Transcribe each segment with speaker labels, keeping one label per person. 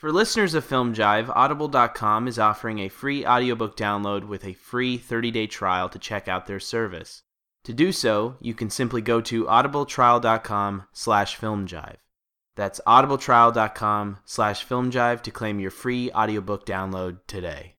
Speaker 1: For listeners of Film Jive, Audible.com is offering a free audiobook download with a free 30-day trial to check out their service. To do so, you can simply go to audibletrial.com slash filmjive. That's audibletrial.com slash filmjive to claim your free audiobook download today.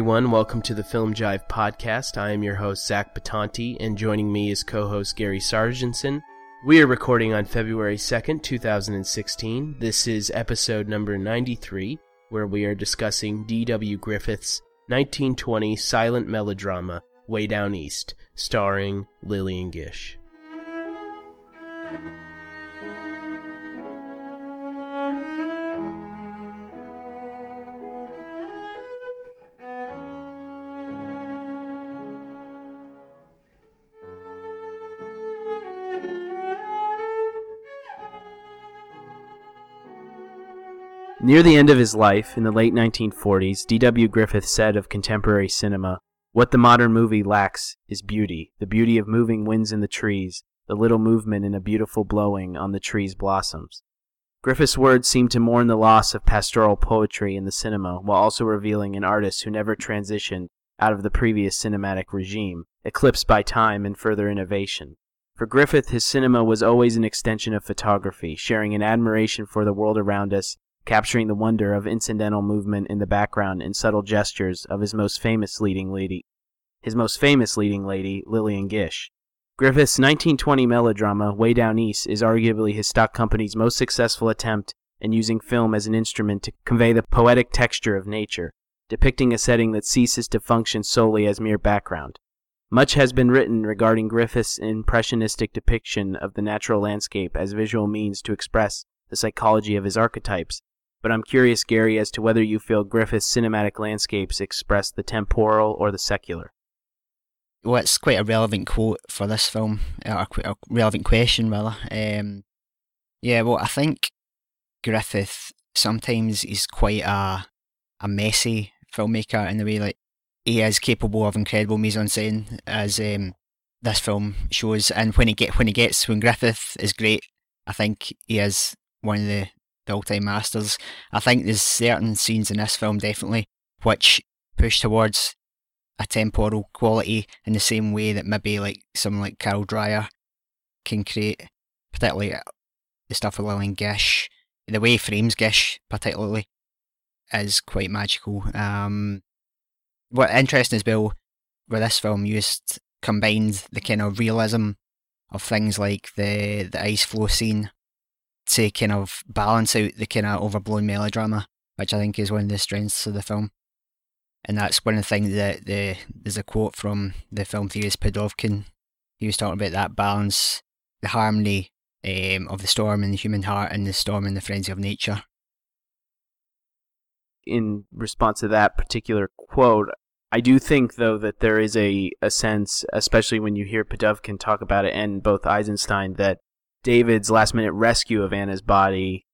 Speaker 1: Everyone. Welcome to the Film Jive podcast. I am your host, Zach Betonte, and joining me is co host Gary Sargenson. We are recording on February 2nd, 2016. This is episode number 93, where we are discussing D.W. Griffith's 1920 silent melodrama, Way Down East, starring Lillian Gish. Near the end of his life, in the late 1940s, D.W. Griffith said of contemporary cinema, What the modern movie lacks is beauty, the beauty of moving winds in the trees, the little movement in a beautiful blowing on the tree's blossoms. Griffith's words seem to mourn the loss of pastoral poetry in the cinema, while also revealing an artist who never transitioned out of the previous cinematic regime, eclipsed by time and further innovation. For Griffith, his cinema was always an extension of photography, sharing an admiration for the world around us capturing the wonder of incidental movement in the background and subtle gestures of his most famous leading lady, his most famous leading lady, Lillian Gish. Griffith's 1920 melodrama, Way Down East, is arguably his stock company's most successful attempt in using film as an instrument to convey the poetic texture of nature, depicting a setting that ceases to function solely as mere background. Much has been written regarding Griffith's impressionistic depiction of the natural landscape as visual means to express the psychology of his archetypes, but I'm curious, Gary, as to whether you feel Griffith's cinematic landscapes express the temporal or the secular.
Speaker 2: Well, it's quite a relevant quote for this film, or a relevant question, rather. Um, yeah, well, I think Griffith sometimes is quite a a messy filmmaker in the way like he is capable of incredible mise en scène, as um, this film shows. And when he get when he gets when Griffith is great, I think he is one of the all-time masters. I think there's certain scenes in this film definitely which push towards a temporal quality in the same way that maybe like someone like Carl Dreyer can create, particularly uh, the stuff with Lillian Gish. The way frames Gish, particularly, is quite magical. Um, what interesting as well, where this film used combined the kind of realism of things like the the ice floe scene to kind of balance out the kind of overblown melodrama, which I think is one of the strengths of the film. And that's one of the things that the there's a quote from the film theorist Pudovkin. He was talking about that balance, the harmony um, of the storm in the human heart and the storm in the frenzy of nature.
Speaker 1: In response to that particular quote, I do think, though, that there is a, a sense, especially when you hear Pudovkin talk about it and both Eisenstein, that David's last minute rescue of Anna's body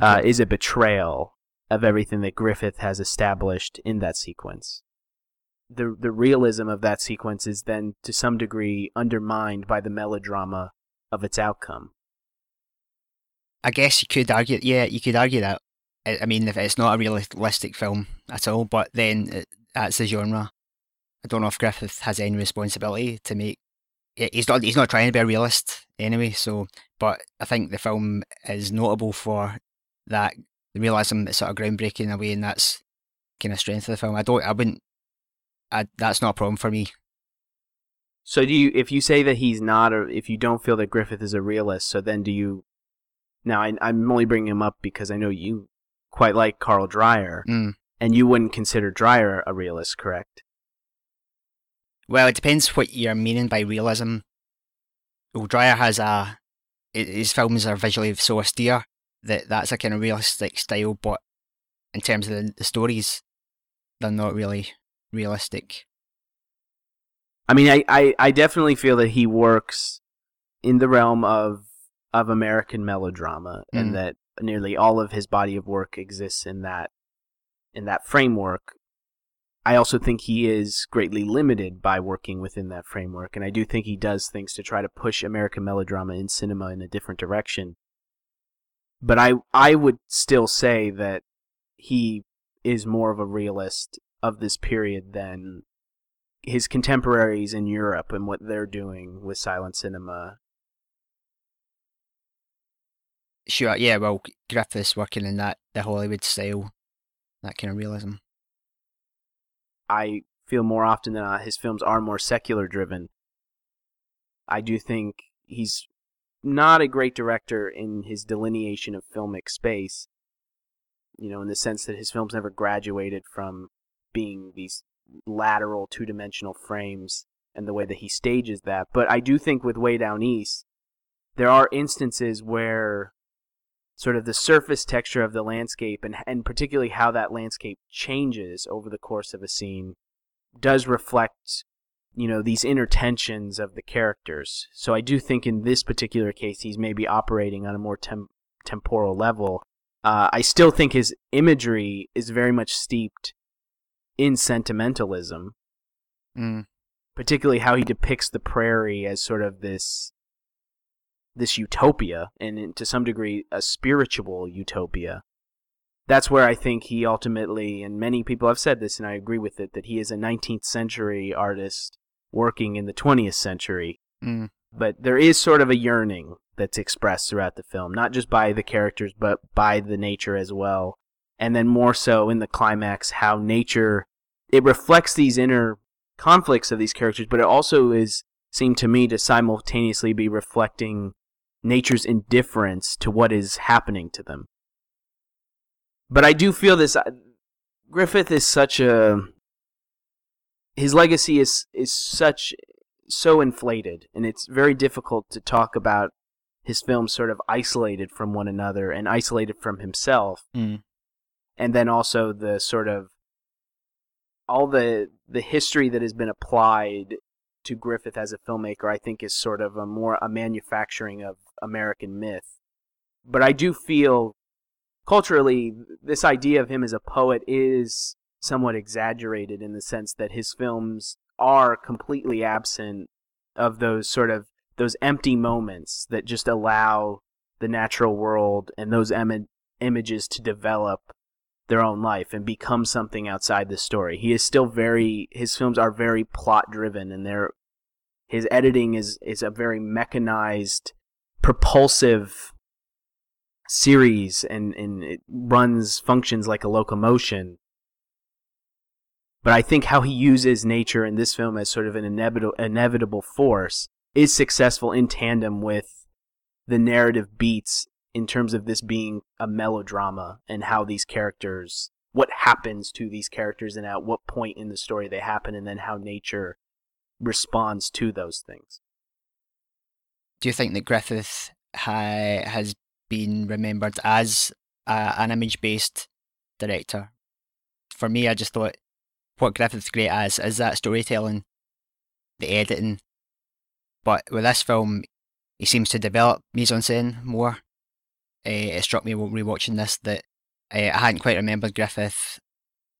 Speaker 1: uh, okay. is a betrayal of everything that Griffith has established in that sequence. The the realism of that sequence is then to some degree undermined by the melodrama of its outcome.
Speaker 2: I guess you could argue, yeah, you could argue that. I mean, if it's not a realistic film at all, but then that's the genre. I don't know if Griffith has any responsibility to make he's not he's not trying to be a realist anyway. So, but I think the film is notable for that the realism is sort of groundbreaking in a way, and that's kind of strength of the film. I don't, I wouldn't, I, that's not a problem for me.
Speaker 1: So do you? If you say that he's not, or if you don't feel that Griffith is a realist, so then do you? Now I, I'm only bringing him up because I know you quite like Carl Dreyer,
Speaker 2: Mm.
Speaker 1: and you wouldn't consider Dreyer a realist, correct?
Speaker 2: Well, it depends what you're meaning by realism. Well, Dreyer has a his films are visually so austere that that's a kind of realistic style, but in terms of the, the stories, they're not really realistic.
Speaker 1: I mean, I, I, I definitely feel that he works in the realm of of American melodrama,
Speaker 2: Mm.
Speaker 1: and that nearly all of his body of work exists in that in that framework. I also think he is greatly limited by working within that framework, and I do think he does things to try to push American melodrama in cinema in a different direction. But I I would still say that he is more of a realist of this period than his contemporaries in Europe and what they're doing with silent cinema.
Speaker 2: Sure, yeah. Well, Griffith's working in that the Hollywood style, that kind of realism.
Speaker 1: I feel more often than not his films are more secular driven. I do think he's not a great director in his delineation of filmic space. You know, in the sense that his films never graduated from being these lateral two dimensional frames and the way that he stages that. But I do think with Way Down East, there are instances where sort of the surface texture of the landscape and and particularly how that landscape changes over the course of a scene does reflect you know these inner tensions of the characters. So i do think in this particular case he's maybe operating on a more tem- temporal level. Uh, i still think his imagery is very much steeped in sentimentalism.
Speaker 2: Mm.
Speaker 1: particularly how he depicts the prairie as sort of this this utopia and in- to some degree a spiritual utopia. That's where i think he ultimately and many people have said this and i agree with it that he is a 19th century artist working in the 20th century.
Speaker 2: Mm.
Speaker 1: but there is sort of a yearning that's expressed throughout the film not just by the characters but by the nature as well. And then more so in the climax how nature it reflects these inner conflicts of these characters but it also is seemed to me to simultaneously be reflecting nature's indifference to what is happening to them but i do feel this griffith is such a his legacy is is such so inflated and it's very difficult to talk about his films sort of isolated from one another and isolated from himself
Speaker 2: Mm.
Speaker 1: and then also the sort of all the the history that has been applied to Griffith as a filmmaker I think is sort of a more a manufacturing of American myth. But I do feel culturally this idea of him as a poet is somewhat exaggerated in the sense that his films are completely absent of those sort of those empty moments that just allow the natural world and those Im- images to develop their own life and become something outside the story. He is still very his films are very plot driven and they're his editing is is a very mechanized propulsive series and and it runs functions like a locomotion but I think how he uses nature in this film as sort of an inevitable inevitable force is successful in tandem with the narrative beats in terms of this being a melodrama and how these characters what happens to these characters and at what point in the story they happen and then how nature responds to those things.
Speaker 2: Do you think that Griffith ha- has been remembered as an image-based director? For me, I just thought what Griffith's great as is that storytelling, the editing. But with this film, he seems to develop mise en scène more. Uh, it struck me rewatching this that uh, I hadn't quite remembered Griffith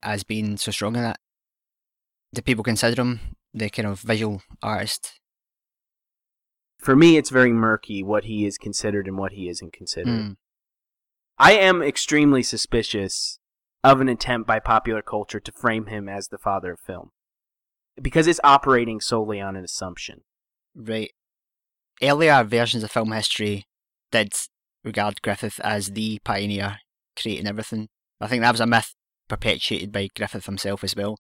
Speaker 2: as being so strong in that. Do people consider him the kind of visual artist?
Speaker 1: For me, it's very murky what he is considered and what he isn't considered.
Speaker 2: Mm.
Speaker 1: I am extremely suspicious of an attempt by popular culture to frame him as the father of film because it's operating solely on an assumption.
Speaker 2: Right. Earlier versions of film history did regard Griffith as the pioneer. creating everything. I think that was a myth perpetuated by Griffith himself as well.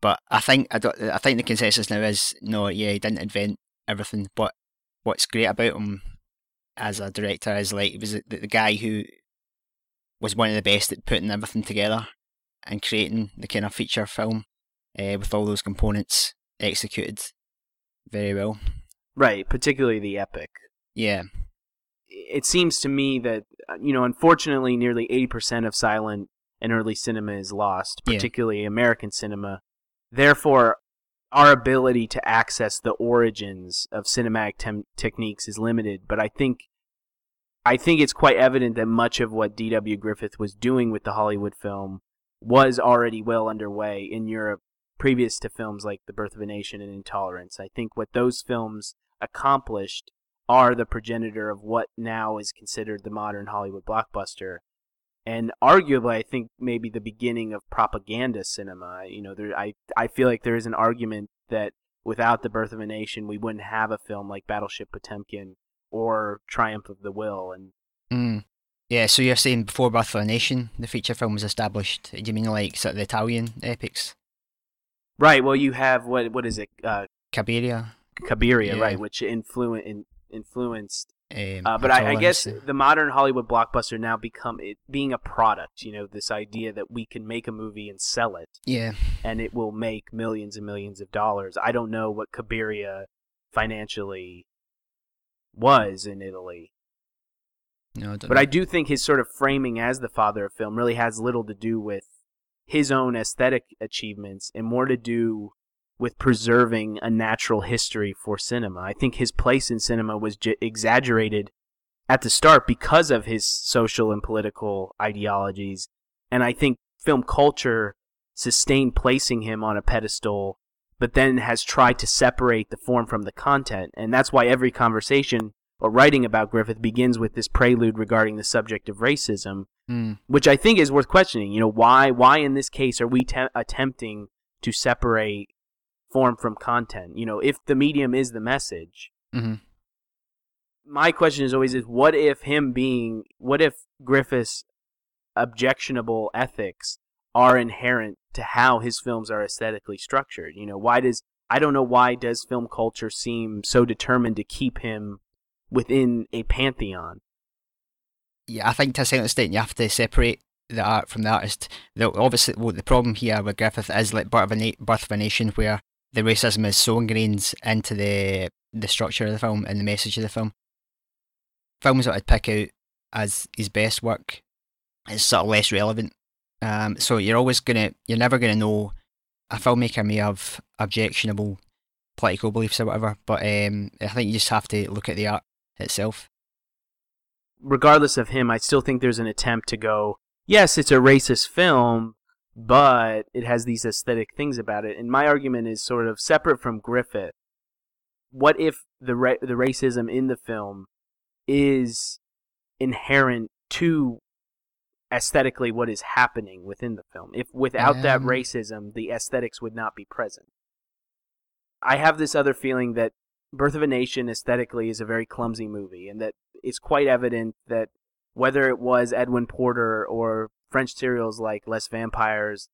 Speaker 2: But I think I, don't, I think the consensus now is no, yeah, he didn't invent everything. But what's great about him as a director is like he was the, the guy who was one of the best at putting everything together and creating the kind of feature film uh, with all those components executed very well.
Speaker 1: Right, particularly the epic.
Speaker 2: Yeah.
Speaker 1: It seems to me that, uh, you know, unfortunately, nearly 80% of silent and early cinema is lost,
Speaker 2: Yeah.
Speaker 1: particularly American cinema. Therefore, our ability to access the origins of cinematic tem- techniques is limited, but I think I think it's quite evident that much of what D.W. Griffith was doing with the Hollywood film was already well underway in Europe previous to films like The Birth of a Nation and Intolerance. I think what those films accomplished are the progenitor of what now is considered the modern Hollywood blockbuster. And arguably, I think maybe the beginning of propaganda cinema. You know, there, I I feel like there is an argument that without the Birth of a Nation, we wouldn't have a film like Battleship Potemkin or Triumph of the Will. And
Speaker 2: Mm. Yeah, so you're saying before Birth of a Nation, the feature film was established. Do you mean like sort of the Italian epics?
Speaker 1: right, well, you have what what is it, uh,
Speaker 2: Cabiria?
Speaker 1: Cabiria,
Speaker 2: Yeah.
Speaker 1: right, which influ- in, influenced
Speaker 2: Um,
Speaker 1: Uh, but I, I guess
Speaker 2: Intolerance.
Speaker 1: the modern Hollywood blockbuster now become it being a product. You know, this idea that we can make a movie and sell it,
Speaker 2: Yeah.
Speaker 1: and it will make millions and millions of dollars. I don't know what Cabiria financially was in Italy,
Speaker 2: No, I
Speaker 1: but
Speaker 2: know.
Speaker 1: I do think his sort of framing as the father of film really has little to do with his own aesthetic achievements and more to do with preserving a natural history for cinema. I think his place in cinema was j- exaggerated at the start because of his social and political ideologies, and I think film culture sustained placing him on a pedestal but then has tried to separate the form from the content. And that's why every conversation or writing about Griffith begins with this prelude regarding the subject of racism,
Speaker 2: Mm.
Speaker 1: which I think is worth questioning. You know, why why in this case are we te- attempting to separate form from content? You know, if the medium is the message,
Speaker 2: hmm
Speaker 1: my question is always is what if him being what if Griffith's objectionable ethics are inherent to how his films are aesthetically structured? You know, why does I don't know why does film culture seem so determined to keep him within a pantheon?
Speaker 2: Yeah, I think to a certain extent you have to separate the art from the artist. The, obviously, well, the problem here with Griffith is like Birth of, a Na- Birth of a Nation, where the racism is so ingrained into the the structure of the film and the message of the film. Films that I'd pick out as his best work is sort of less relevant. Um, so you're always gonna, you're never gonna know. A filmmaker may have objectionable political beliefs or whatever, but um, I think you just have to look at the art itself.
Speaker 1: regardless of him, I still think there's an attempt to go, yes, it's a racist film, but it has these aesthetic things about it. And my argument is sort of separate from Griffith. What if the ra- the racism in the film is inherent to aesthetically what is happening within the film? If without that racism, the aesthetics would not be present. I have this other feeling that Birth of a Nation aesthetically is a very clumsy movie, and that it's quite evident that whether it was Edwin Porter or French serials like Les Vampires,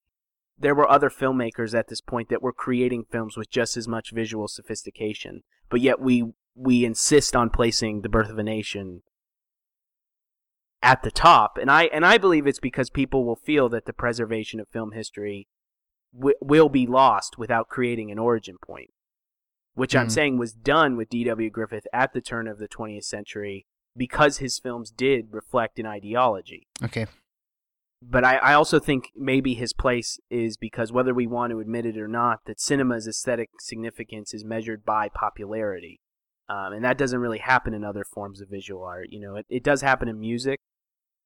Speaker 1: there were other filmmakers at this point that were creating films with just as much visual sophistication. But yet we we insist on placing The Birth of a Nation at the top, and I and I believe it's because people will feel that the preservation of film history w- will be lost without creating an origin point, which I'm
Speaker 2: Mm.
Speaker 1: saying was done with D.W. Griffith at the turn of the 20th century because his films did reflect an ideology.
Speaker 2: Okay.
Speaker 1: But I, I also think maybe his place is because whether we want to admit it or not, that cinema's aesthetic significance is measured by popularity. Um, and that doesn't really happen in other forms of visual art. You know, it, it does happen in music,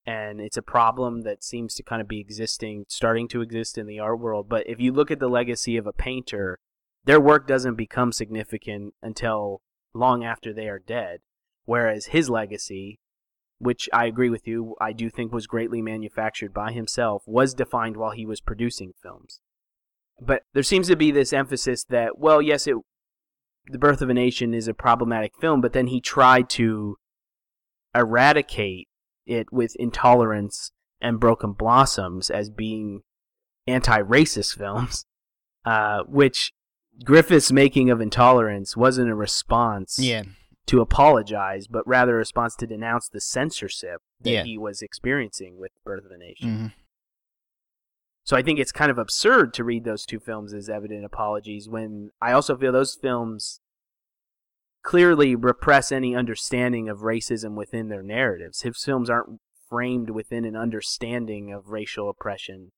Speaker 1: and it's a problem that seems to kind of be existing, starting to exist in the art world. But if you look at the legacy of a painter, their work doesn't become significant until long after they are dead. Whereas his legacy, which I agree with you, I do think was greatly manufactured by himself, was defined while he was producing films. But there seems to be this emphasis that, well, yes, it, The Birth of a Nation is a problematic film, but then he tried to eradicate it with intolerance and Broken Blossoms as being anti-racist films, uh, which Griffith's making of Intolerance wasn't a response
Speaker 2: Yeah.
Speaker 1: To apologize, but rather a response to denounce the censorship that
Speaker 2: Yeah.
Speaker 1: he was experiencing with Birth of a Nation.
Speaker 2: hmm
Speaker 1: So I think it's kind of absurd to read those two films as evident apologies when I also feel those films clearly repress any understanding of racism within their narratives. His films aren't framed within an understanding of racial oppression.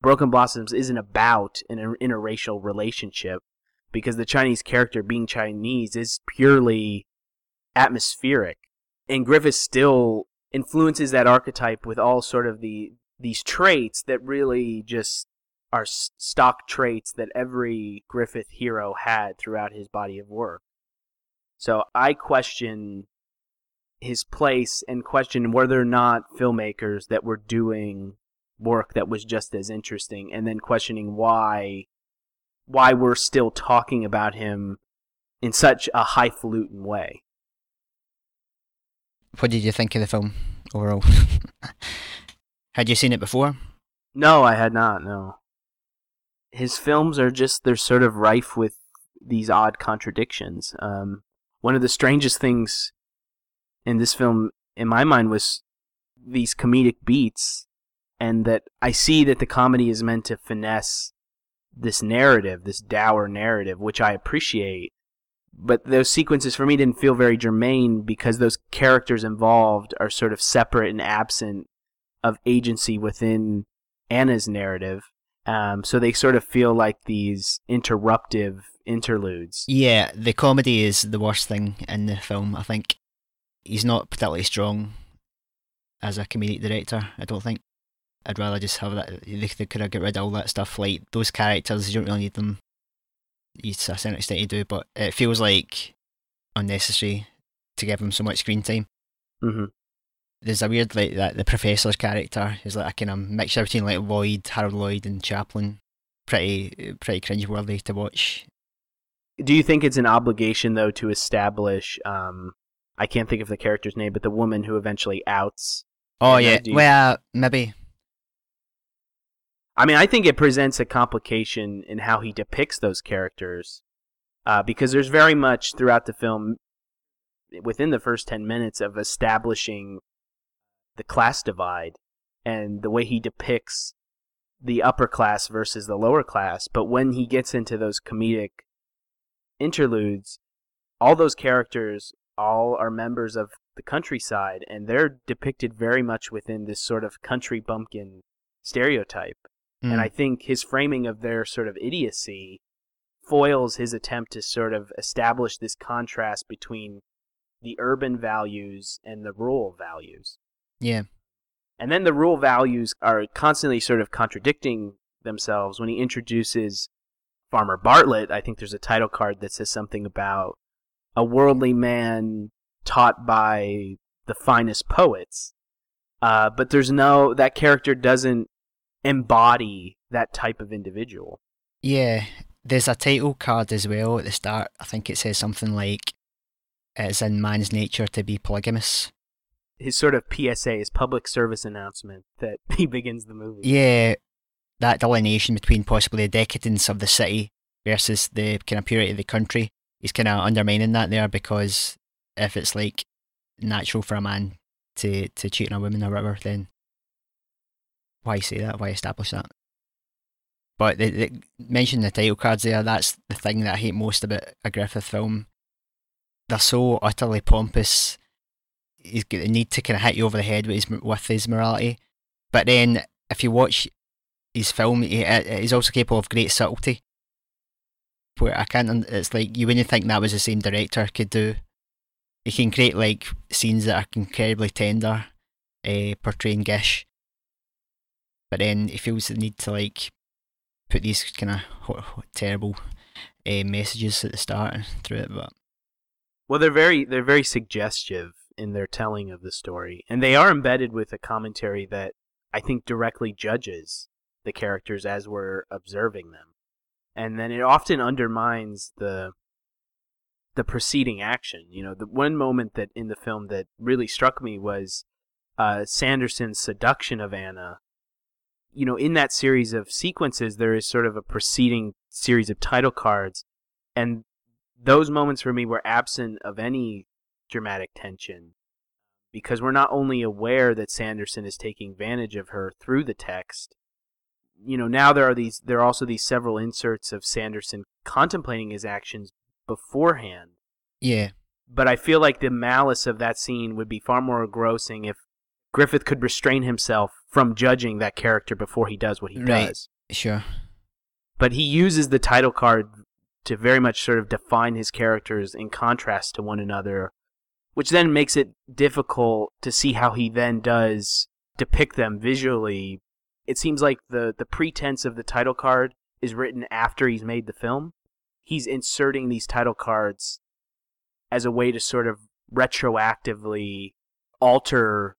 Speaker 1: Broken Blossoms isn't about an interracial relationship because the Chinese character being Chinese is purely atmospheric. And Griffith still influences that archetype with all sort of the these traits that really just are stock traits that every Griffith hero had throughout his body of work. So I question his place and question whether or not filmmakers that were doing work that was just as interesting and then questioning why why we're still talking about him in such a highfalutin way.
Speaker 2: What did you think of the film overall? Had you seen it before?
Speaker 1: No, I had not. No. His films are just they're sort of rife with these odd contradictions. Um, one of the strangest things in this film, in my mind, was these comedic beats, and that I see that the comedy is meant to finesse this narrative, this dour narrative, which I appreciate. But those sequences for me didn't feel very germane because those characters involved are sort of separate and absent of agency within Anna's narrative. Um, so they sort of feel like these interruptive interludes.
Speaker 2: Yeah, the comedy is the worst thing in the film. I think he's not particularly strong as a comedic director. I don't think. I'd rather just have that. They, they could have got rid of all that stuff. Like those characters, you don't really need them. You, to a certain extent, you do, but it feels like unnecessary to give them so much screen time.
Speaker 1: hmm
Speaker 2: There's a weird like that the professor's character is like a kind of mixture between like Lloyd, Harold Lloyd, and Chaplin. Pretty pretty cringeworthy to watch.
Speaker 1: Do you think it's an obligation though to establish? Um, I can't think of the character's name, but the woman who eventually outs.
Speaker 2: Oh
Speaker 1: Yeah,
Speaker 2: yeah,
Speaker 1: you-
Speaker 2: well maybe
Speaker 1: I mean, I think it presents a complication in how he depicts those characters, uh, because there's very much throughout the film, within the first ten minutes of establishing the class divide and the way he depicts the upper class versus the lower class. But when he gets into those comedic interludes, all those characters all are members of the countryside, and they're depicted very much within this sort of country bumpkin stereotype. And
Speaker 2: Mm.
Speaker 1: I think his framing of their sort of idiocy foils his attempt to sort of establish this contrast between the urban values and the rural values.
Speaker 2: yeah.
Speaker 1: And then the rural values are constantly sort of contradicting themselves when he introduces Farmer Bartlett. I think there's a title card that says something about a worldly man taught by the finest poets. Uh, but there's no, that character doesn't embody that type of individual.
Speaker 2: Yeah, there's a title card as well at the start. I think it says something like, "It's in man's nature to be polygamous."
Speaker 1: His sort of PSA, his public service announcement that he begins the movie.
Speaker 2: Yeah, that delineation between possibly the decadence of the city versus the kind of purity of the country. He's kind of undermining that there because if it's like natural for a man to to cheat on a woman or whatever, then why say that? Why establish that? But the, the, mention the title cards there. That's the thing that I hate most about a Griffith film. They're so utterly pompous. He's got the need to kind of hit you over the head with his with his morality. But then, if you watch his film, he, he's also capable of great subtlety. Where I can't, it's like you wouldn't think that was the same director could do. He can create like scenes that are incredibly tender, uh, portraying Gish. But then he feels the need to like put these kind of terrible uh, messages at the start and through it. But
Speaker 1: Well, they're very they're very suggestive in their telling of the story, and they are embedded with a commentary that I think directly judges the characters as we're observing them, and then it often undermines the the preceding action. You know, the one moment that in the film that really struck me was uh, Sanderson's seduction of Anna, you know, in that series of sequences, there is sort of a preceding series of title cards, and those moments for me were absent of any dramatic tension because we're not only aware that Sanderson is taking advantage of her through the text. You know, now there are these there are also these several inserts of Sanderson contemplating his actions beforehand.
Speaker 2: Yeah.
Speaker 1: But I feel like the malice of that scene would be far more engrossing if Griffith could restrain himself from judging that character before he does what he
Speaker 2: Right.
Speaker 1: does.
Speaker 2: Sure.
Speaker 1: But he uses the title card to very much sort of define his characters in contrast to one another, which then makes it difficult to see how he then does depict them visually. It seems like the, the pretense of the title card is written after he's made the film. He's inserting these title cards as a way to sort of retroactively alter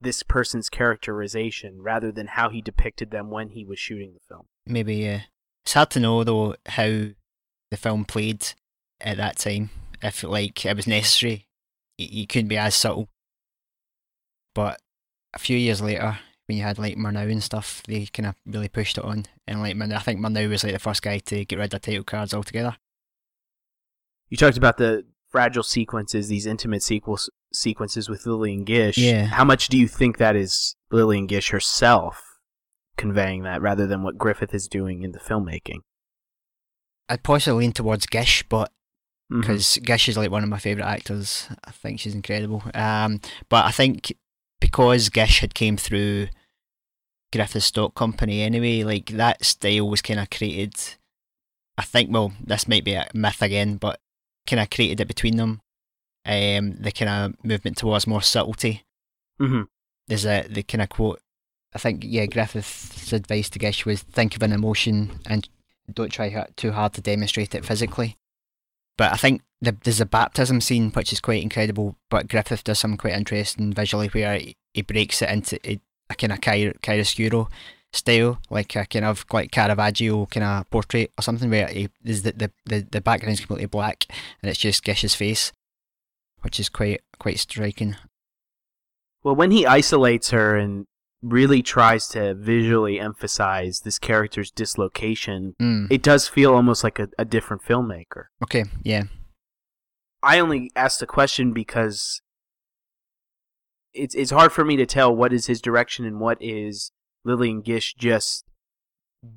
Speaker 1: this person's characterization rather than how he depicted them when he was shooting the film.
Speaker 2: Maybe, yeah. It's hard to know, though, how the film played at that time. If, like, it was necessary. You, you couldn't be as subtle. But a few years later, when you had, like, Murnau and stuff, they kind of really pushed it on. And, like, Murnau, I think Murnau was, like, the first guy to get rid of title cards altogether.
Speaker 1: You talked about the fragile sequences, these intimate sequels, sequences with Lillian Gish.
Speaker 2: Yeah.
Speaker 1: How much do you think that is Lillian Gish herself conveying that rather than what Griffith is doing in the filmmaking?
Speaker 2: I'd possibly lean towards Gish, but because Gish is like one of my favourite actors. I think she's incredible. Um, but I think because Gish had came through Griffith Stock Company anyway, like that style was kind of created. I think, well, this might be a myth again, but kind of created it between them. Um, the kind of movement towards more subtlety.
Speaker 1: Mhm.
Speaker 2: There's a the kind of quote. I think yeah, Griffith's advice to Gish was think of an emotion and don't try too hard to demonstrate it physically. But I think the, there's a baptism scene which is quite incredible. But Griffith does something quite interesting visually where he, he breaks it into a, a kind of chiaroscuro style, like a kind of like Caravaggio kind of portrait or something where he, there's the, the, the, the background is completely black and it's just Gish's face, which is quite quite striking.
Speaker 1: Well, when he isolates her and really tries to visually emphasize this character's dislocation,
Speaker 2: Mm.
Speaker 1: it does feel almost like a, a different filmmaker.
Speaker 2: Okay, yeah,
Speaker 1: I only asked the question because it's it's hard for me to tell what is his direction and what is Lillian Gish just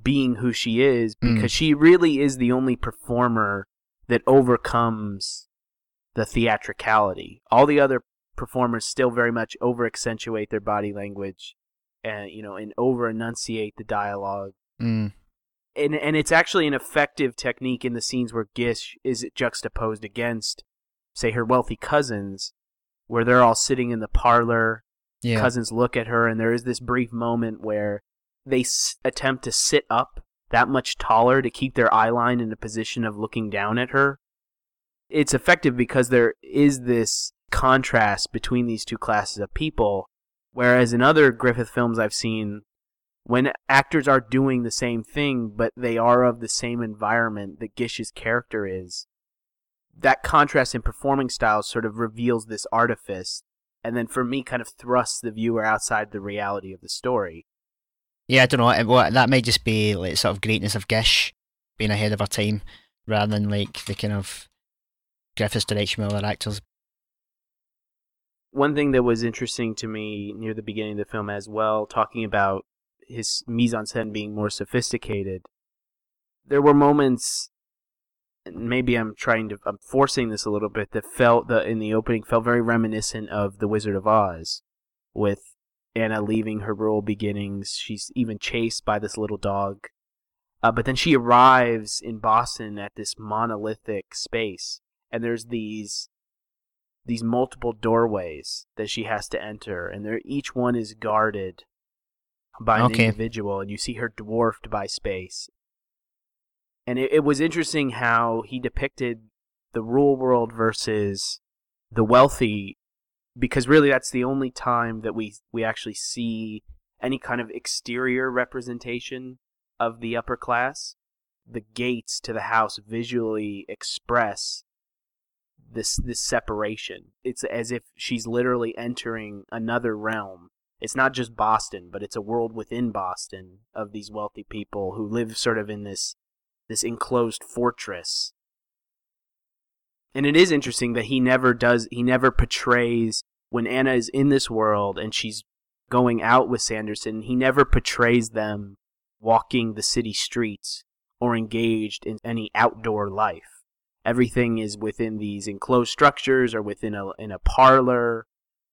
Speaker 1: being who she is
Speaker 2: Mm.
Speaker 1: because she really is the only performer that overcomes the theatricality. All the other performers still very much over accentuate their body language and you know and over enunciate the dialogue
Speaker 2: mm.
Speaker 1: and and it's actually an effective technique in the scenes where Gish is juxtaposed against, say, her wealthy cousins, where they're all sitting in the parlor.
Speaker 2: yeah,
Speaker 1: Cousins look at her, and there is this brief moment where they s- attempt to sit up that much taller to keep their eye line in a position of looking down at her. It's effective because there is this contrast between these two classes of people, whereas in other Griffith films I've seen, when actors are doing the same thing, but they are of the same environment that Gish's character is, that contrast in performing styles sort of reveals this artifice, and then for me, kind of thrusts the viewer outside the reality of the story.
Speaker 2: yeah. I don't know. Well, that may just be like sort of greatness of Gish being ahead of her time, rather than like the kind of Griffith's with other actors.
Speaker 1: One thing that was interesting to me near the beginning of the film as well, talking about his mise en scène being more sophisticated, there were moments maybe I'm trying to I'm forcing this a little bit that felt the in the opening felt very reminiscent of The Wizard of Oz with Anna leaving her rural beginnings. She's even chased by this little dog. Uh, but then she arrives in Boston at this monolithic space and there's these these multiple doorways that she has to enter and they each one is guarded by an
Speaker 2: Okay.
Speaker 1: individual and you see her dwarfed by space and it, it was interesting how he depicted the rural world versus the wealthy because really that's the only time that we we actually see any kind of exterior representation of the upper class the gates to the house visually express this this separation. It's as if she's literally entering another realm. It's not just Boston, but it's a world within Boston of these wealthy people who live sort of in this this enclosed fortress. And it is interesting that he never does he never portrays when Anna is in this world and she's going out with Sanderson, he never portrays them walking the city streets or engaged in any outdoor life. Everything is within these enclosed structures or within a in a parlor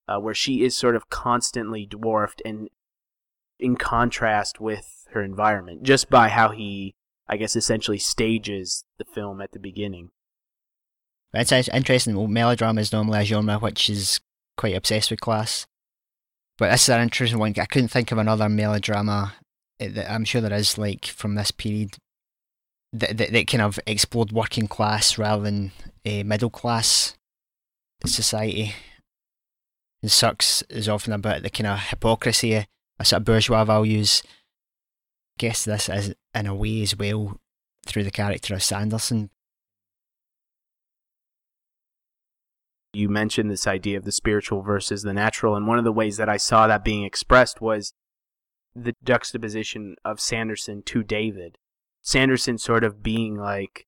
Speaker 1: uh, where she is sort of constantly dwarfed and in contrast with her environment just by how he I guess essentially stages the film at the beginning.
Speaker 2: It's interesting. Melodrama is normally a genre which is quite obsessed with class. But this is an interesting one. I couldn't think of another melodrama that I'm sure there is like from this period that, that, that kind of explored working class rather than a middle class society. And Sirk's is often about the kind of hypocrisy of sort of bourgeois values. I guess this is in a way as well through the character of Sanderson.
Speaker 1: You mentioned this idea of the spiritual versus the natural, and one of the ways that I saw that being expressed was the juxtaposition of Sanderson to David. Sanderson sort of being like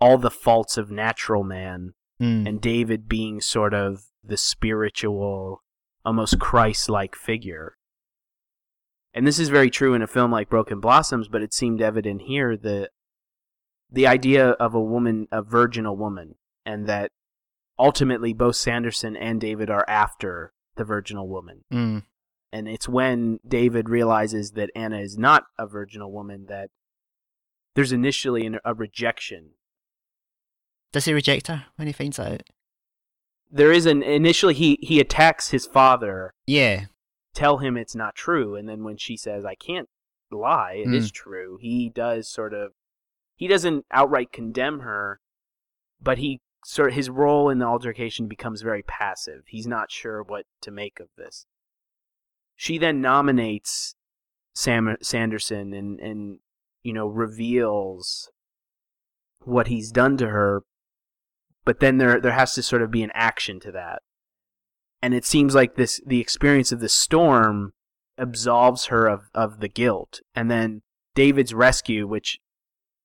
Speaker 1: all the faults of natural man,
Speaker 2: mm.
Speaker 1: and David being sort of the spiritual, almost Christ like figure. And this is very true in a film like Broken Blossoms, but it seemed evident here that the idea of a woman, a virginal woman, and that ultimately both Sanderson and David are after the virginal woman.
Speaker 2: Mm.
Speaker 1: And it's when David realizes that Anna is not a virginal woman that there's initially an, a rejection.
Speaker 2: Does he reject her when he finds out?
Speaker 1: There is an initially he he attacks his father.
Speaker 2: Yeah.
Speaker 1: Tell him it's not true, and then when she says, "I can't lie, it mm. is true," he does sort of he doesn't outright condemn her, but he sort of his role in the altercation becomes very passive. He's not sure what to make of this. She then nominates Sam Sanderson and and you know, reveals what he's done to her, but then there there has to sort of be an action to that. And it seems like this the experience of the storm absolves her of, of the guilt. And then David's rescue, which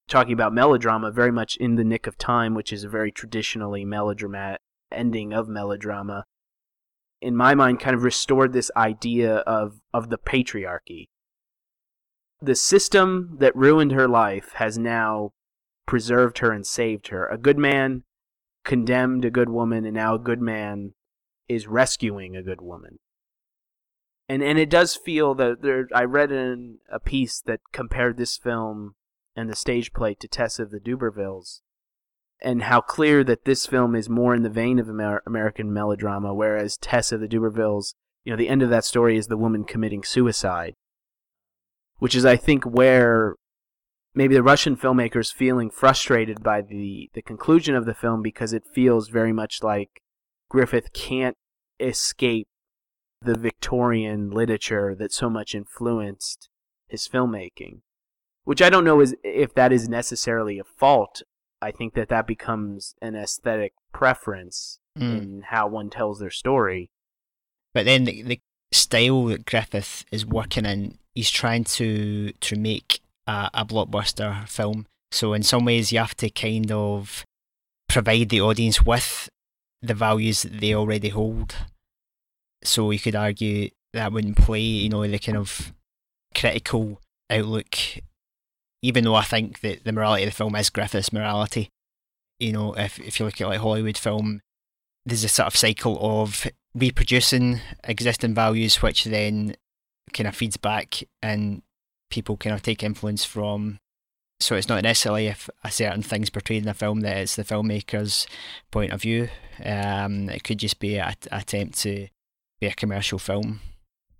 Speaker 1: talking about melodrama, very much in the nick of time, which is a very traditionally melodramatic ending of melodrama, in my mind kind of restored this idea of, of the patriarchy the system that ruined her life has now preserved her and saved her. A good man condemned a good woman, and now a good man is rescuing a good woman. And and it does feel that there. I read in a piece that compared this film and the stage play to Tess of the d'Urbervilles, and how clear that this film is more in the vein of Amer- American melodrama, whereas Tess of the d'Urbervilles, you know, the end of that story is the woman committing suicide which is, I think, where maybe the Russian filmmakers feeling frustrated by the, the conclusion of the film because it feels very much like Griffith can't escape the Victorian literature that so much influenced his filmmaking. Which I don't know is if that is necessarily a fault. I think that that becomes an aesthetic preference mm. in how one tells their story.
Speaker 2: But then the, the style that Griffith is working in he's trying to to make a, a blockbuster film. So in some ways, you have to kind of provide the audience with the values that they already hold. So you could argue that wouldn't play, you know, the kind of critical outlook. Even though I think that the morality of the film is Griffith's morality, you know, if if you look at like Hollywood film, there's a sort of cycle of reproducing existing values, which then kind of feeds back and people kind of take influence from. So it's not necessarily if a certain thing's portrayed in a film that it's the filmmaker's point of view. Um, it could just be an attempt to be a commercial film.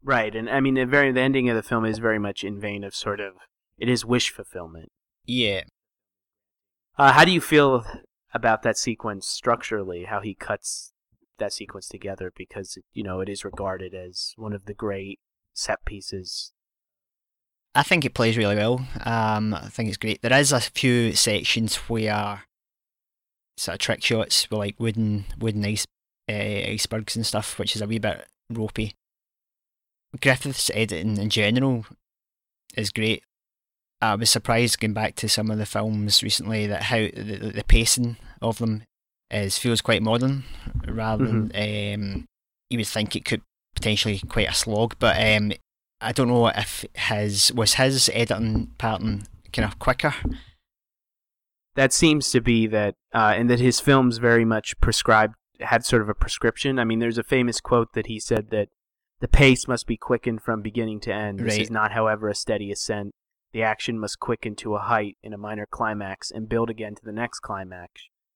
Speaker 1: Right, and I mean the very the ending of the film is very much in vein of sort of it is wish fulfillment.
Speaker 2: Yeah.
Speaker 1: Uh, how do you feel about that sequence structurally? How he cuts that sequence together because you know it is regarded as one of the great set pieces.
Speaker 2: I think it plays really well. Um, I think it's great. There is a few sections where sort of trick shots with like wooden wooden ice uh, icebergs and stuff, which is a wee bit ropey. Griffith's editing in general is great. I was surprised going back to some of the films recently that how the, the pacing of them is feels quite modern rather than um, you would think it could potentially quite a slog. But um, I don't know if his was his editing pattern kind of quicker.
Speaker 1: That seems to be that, uh, and that his films very much prescribed had sort of a prescription. I mean, there's a famous quote that he said that the pace must be quickened from beginning to end. This
Speaker 2: Right.
Speaker 1: is not, however, a steady ascent. The action must quicken to a height in a minor climax and build again to the next climax,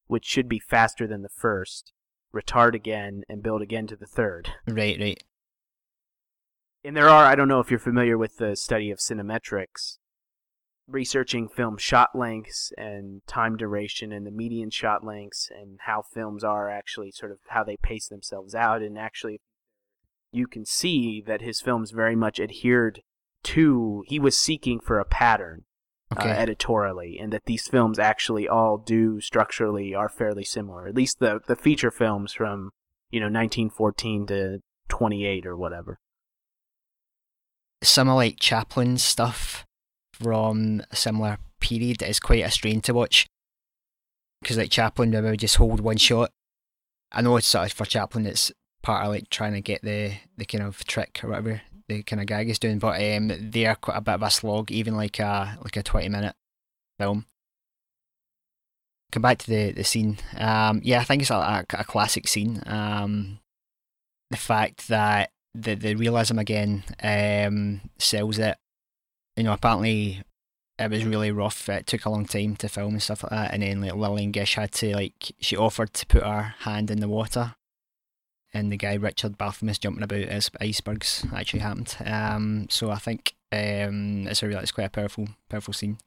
Speaker 1: which should be faster than the first, retard again, and build again to the third.
Speaker 2: Right, right.
Speaker 1: And there are, I don't know if you're familiar with the study of cinemetrics, researching film shot lengths and time duration and the median shot lengths and how films are actually sort of how they pace themselves out. And actually, you can see that his films very much adhered to, he was seeking for a pattern
Speaker 2: Okay.
Speaker 1: uh, editorially, and that these films actually all do structurally are fairly similar. At least the, the feature films from, you know, 1914 to 28 or whatever.
Speaker 2: Of like Chaplin's stuff from a similar period is quite a strain to watch. Because like Chaplin, would just hold one shot. I know it's sort of for Chaplin, it's part of like trying to get the the kind of trick or whatever the kind of gag is doing. But um, they are quite a bit of a slog, even like a like a twenty minute film. Come back to the the scene. Um, yeah, I think it's a, a, a classic scene. Um, the fact that the the realism again um, sells it. You know, apparently it was really rough. It took a long time to film and stuff like that. And then like Lillian Gish had to like she offered to put her hand in the water, and the guy Richard Barthelmess jumping about as icebergs actually happened. Um, so I think um, it's a really it's quite a powerful powerful scene.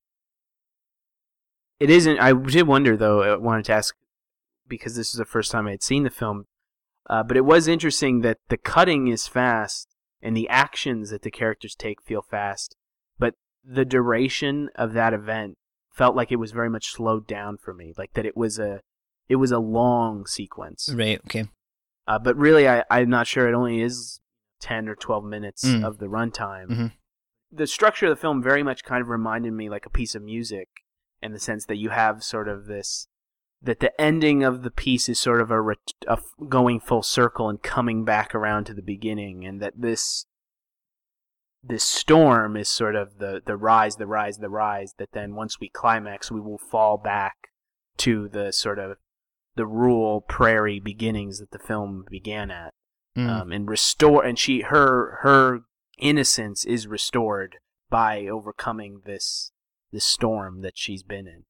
Speaker 1: It isn't. I did wonder though. I wanted to ask because this is the first time I had seen the film, uh, but it was interesting that the cutting is fast and the actions that the characters take feel fast, but the duration of that event felt like it was very much slowed down for me. Like that it was a it was a long sequence.
Speaker 2: Right. Okay.
Speaker 1: Uh, but really, I, I'm not sure. It only is ten or twelve minutes
Speaker 2: Mm.
Speaker 1: of the runtime.
Speaker 2: Mhm.
Speaker 1: The structure of the film very much kind of reminded me like a piece of music, in the sense that you have sort of this that the ending of the piece is sort of a, ret- a f- going full circle and coming back around to the beginning, and that this this storm is sort of the the rise, the rise, the rise. That then once we climax, we will fall back to the sort of the rural prairie beginnings that the film began at
Speaker 2: Mm.
Speaker 1: um, and restore and she her her innocence is restored by overcoming this this storm that she's been in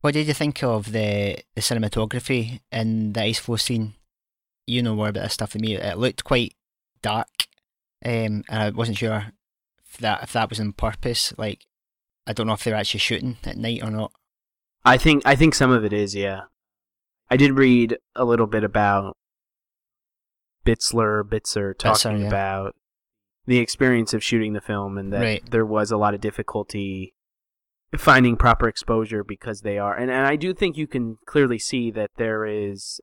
Speaker 2: What did you think of the the cinematography in the ice floe scene? You know more about this stuff than me. It looked quite dark, um, and I wasn't sure if that if that was on purpose. Like, I don't know if they're actually shooting at night or not.
Speaker 1: i think i think some of it is yeah i did read a little bit about bitzler bitzer talking
Speaker 2: yeah.
Speaker 1: about the experience of shooting the film and that
Speaker 2: Right.
Speaker 1: there was a lot of difficulty finding proper exposure because they are and, and i do think you can clearly see that there is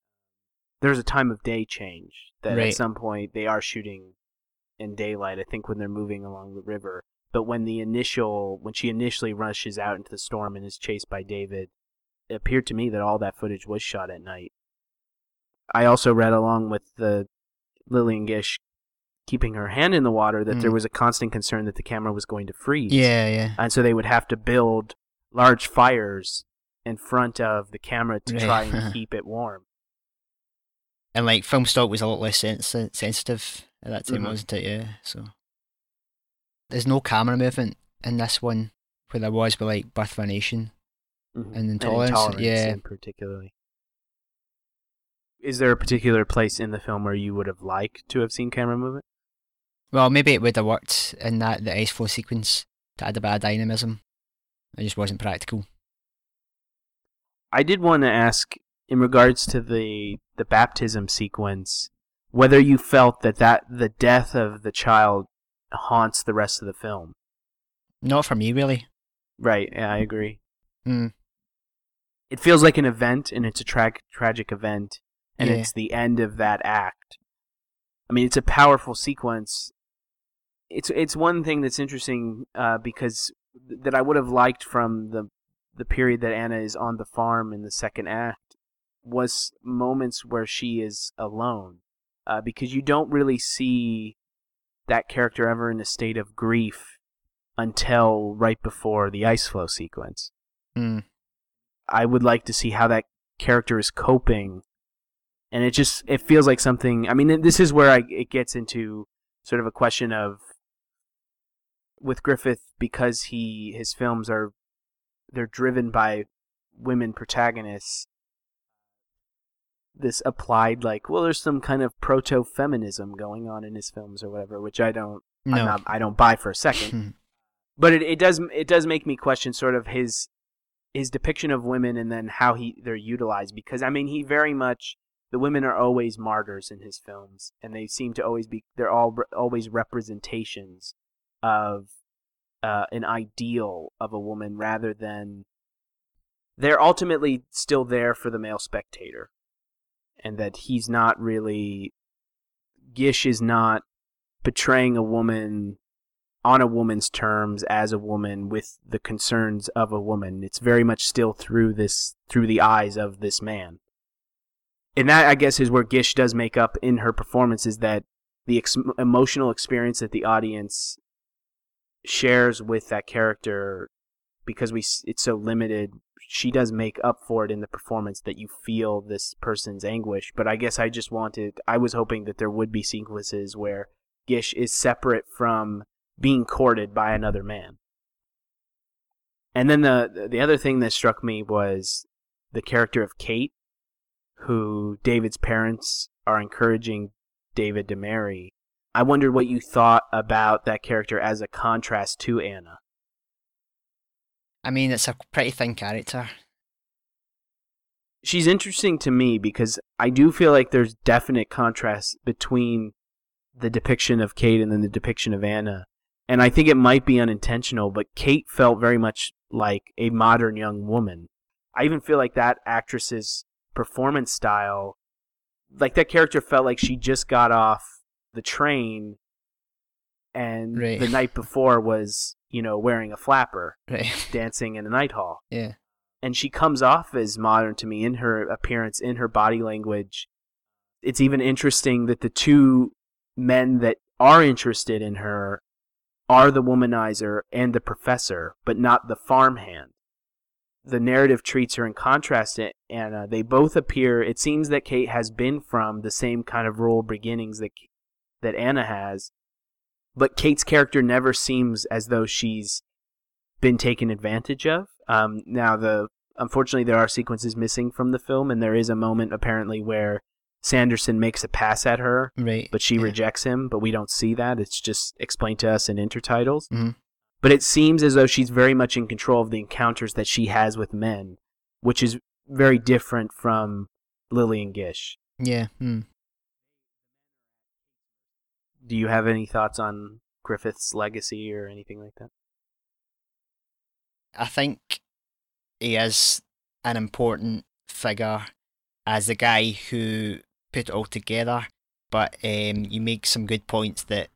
Speaker 1: there's a time of day change that
Speaker 2: Right.
Speaker 1: at some point they are shooting in daylight i think when they're moving along the river but when the initial when she initially rushes out into the storm and is chased by david it appeared to me that all that footage was shot at night i also read along with the lillian gish keeping her hand in the water that there
Speaker 2: Mm.
Speaker 1: was a constant concern that the camera was going to freeze
Speaker 2: Yeah, yeah.
Speaker 1: and so they would have to build large fires in front of the camera to
Speaker 2: Right.
Speaker 1: try and keep it warm.
Speaker 2: And like film stock was a lot less sens- sensitive at that time,
Speaker 1: Mhm.
Speaker 2: wasn't it? Yeah. So there's no camera movement in this one, where there was with like Birth of a Nation. And intolerance, yeah.
Speaker 1: in particularly. Is there a particular place in the film where you would have liked to have seen camera movement?
Speaker 2: Well, maybe it would have worked in that the ice floe sequence to add a bit of dynamism. It just wasn't practical.
Speaker 1: I did want to ask in regards to the the baptism sequence whether you felt that, that the death of the child haunts the rest of the film.
Speaker 2: Not for me, really.
Speaker 1: Right, yeah, I agree.
Speaker 2: Mm.
Speaker 1: it feels like an event and it's a tra- tragic event and
Speaker 2: Yeah.
Speaker 1: it's the end of that act. I mean, it's a powerful sequence. It's it's one thing that's interesting uh, because th- that I would have liked from the the period that Anna is on the farm in the second act was moments where she is alone uh, because you don't really see that character ever in a state of grief until right before the ice floe sequence.
Speaker 2: Mm.
Speaker 1: I would like to see how that character is coping, and it just it feels like something. I mean, this is where I, it gets into sort of a question of with Griffith because he his films are they're driven by women protagonists. This applied like well, there's some kind of proto feminism going on in his films or whatever, which I don't I'm
Speaker 2: No.
Speaker 1: not, I don't buy for a second but it, it does it does make me question sort of his his depiction of women and then how he they're utilized because I mean he very much the women are always martyrs in his films and they seem to always be they're all always representations of uh, an ideal of a woman rather than they're ultimately still there for the male spectator and that he's not really Gish is not portraying a woman on a woman's terms as a woman with the concerns of a woman. It's very much still through this through the eyes of this man. And that I guess is where Gish does make up in her performance is that the ex- emotional experience that the audience shares with that character because we it's so limited she does make up for it in the performance that you feel this person's anguish but i guess i just wanted i was hoping that there would be sequences where gish is separate from being courted by another man. And then the the other thing that struck me was the character of Kate, who David's parents are encouraging David to marry. I wondered what you thought about that character as a contrast to Anna.
Speaker 2: I mean, it's a pretty thin character.
Speaker 1: She's interesting to me because I do feel like there's definite contrast between the depiction of Kate and then the depiction of Anna. And I think it might be unintentional, but Kate felt very much like a modern young woman. I even feel like that actress's performance style, like that character felt like she just got off the train and
Speaker 2: Right.
Speaker 1: the night before was, you know, wearing a flapper,
Speaker 2: Right.
Speaker 1: dancing in a night hall
Speaker 2: yeah.
Speaker 1: and she comes off as modern to me in her appearance, in her body language. It's even interesting that the two men that are interested in her are the womanizer and the professor, but not the farmhand. The narrative treats her in contrast to Anna. They both appear. It seems that Kate has been from the same kind of rural beginnings that that Anna has, but Kate's character never seems as though she's been taken advantage of. Um, now, the unfortunately there are sequences missing from the film, and there is a moment apparently where Sanderson makes a pass at her,
Speaker 2: Right.
Speaker 1: but she
Speaker 2: yeah.
Speaker 1: rejects him. But we don't see that; it's just explained to us in intertitles.
Speaker 2: Mhm.
Speaker 1: But it seems as though she's very much in control of the encounters that she has with men, which is very different from Lillian Gish.
Speaker 2: Yeah. Hmm.
Speaker 1: Do you have any thoughts on Griffith's legacy or anything like that?
Speaker 2: I think he is an important figure as the guy who put it all together. But um, you make some good points that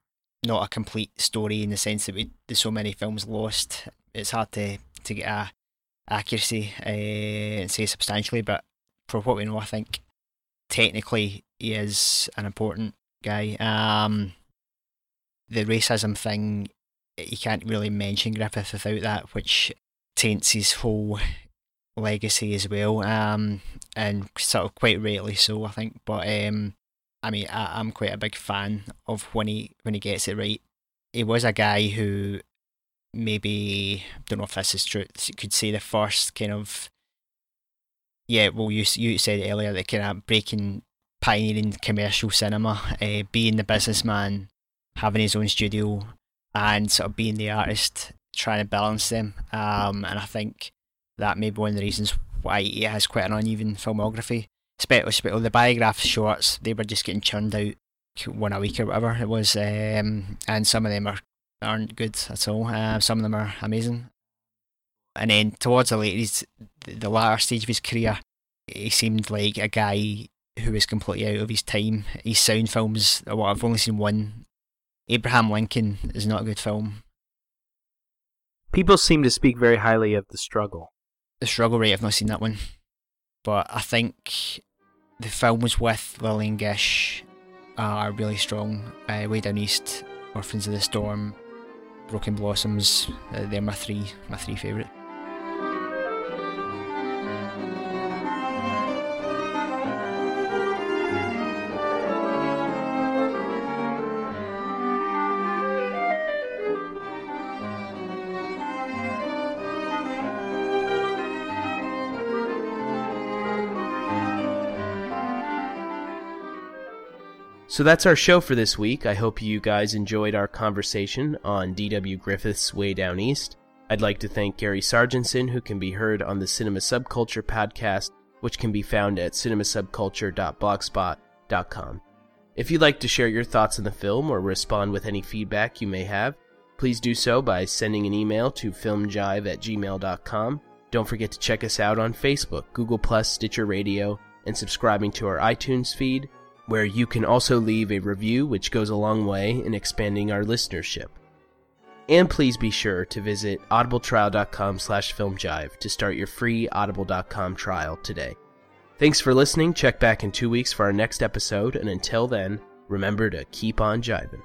Speaker 2: not a complete story in the sense that we, there's so many films lost. It's hard to, to get a accuracy uh, and say substantially, but for what we know, I think technically he is an important guy. Um, the racism thing, you can't really mention Griffith without that, which taints his whole legacy as well, um, and sort of quite rightly so, I think. But um, I mean, I, I'm quite a big fan of when he when he gets it right. He was a guy who maybe don't know if this is true. Could say the first kind of yeah. Well, you you said earlier that kind of breaking pioneering commercial cinema, uh, being the businessman, having his own studio, and sort of being the artist, trying to balance them. Um, and I think that may be one of the reasons why he has quite an uneven filmography. Especially, the biograph shorts, they were just getting churned out one a week or whatever it was, um, and some of them are aren't good at all. Uh, some of them are amazing. And then towards the late, the latter stage of his career, he seemed like a guy who was completely out of his time. His sound films, well, I've only seen one. Abraham Lincoln is not a good film.
Speaker 1: People seem to speak very highly of The Struggle.
Speaker 2: The Struggle, right? I've not seen that one. But I think the films with Lillian Gish are really strong. Uh, Way Down East, Orphans of the Storm, Broken Blossoms, uh, they're my three, my three favourite.
Speaker 1: So that's our show for this week. I hope you guys enjoyed our conversation on D.W. Griffith's Way Down East. I'd like to thank Gary Sargenson, who can be heard on the Cinema Subculture podcast, which can be found at cinemasubculture.blogspot.com. If you'd like to share your thoughts on the film or respond with any feedback you may have, please do so by sending an email to filmjive at gmail.com. Don't forget to check us out on Facebook, Google, Plus, Stitcher Radio, and subscribing to our iTunes feed where you can also leave a review, which goes a long way in expanding our listenership. And please be sure to visit audibletrial.com slash filmjive to start your free audible.com trial today. Thanks for listening. Check back in two weeks for our next episode, and until then, remember to keep on jiving.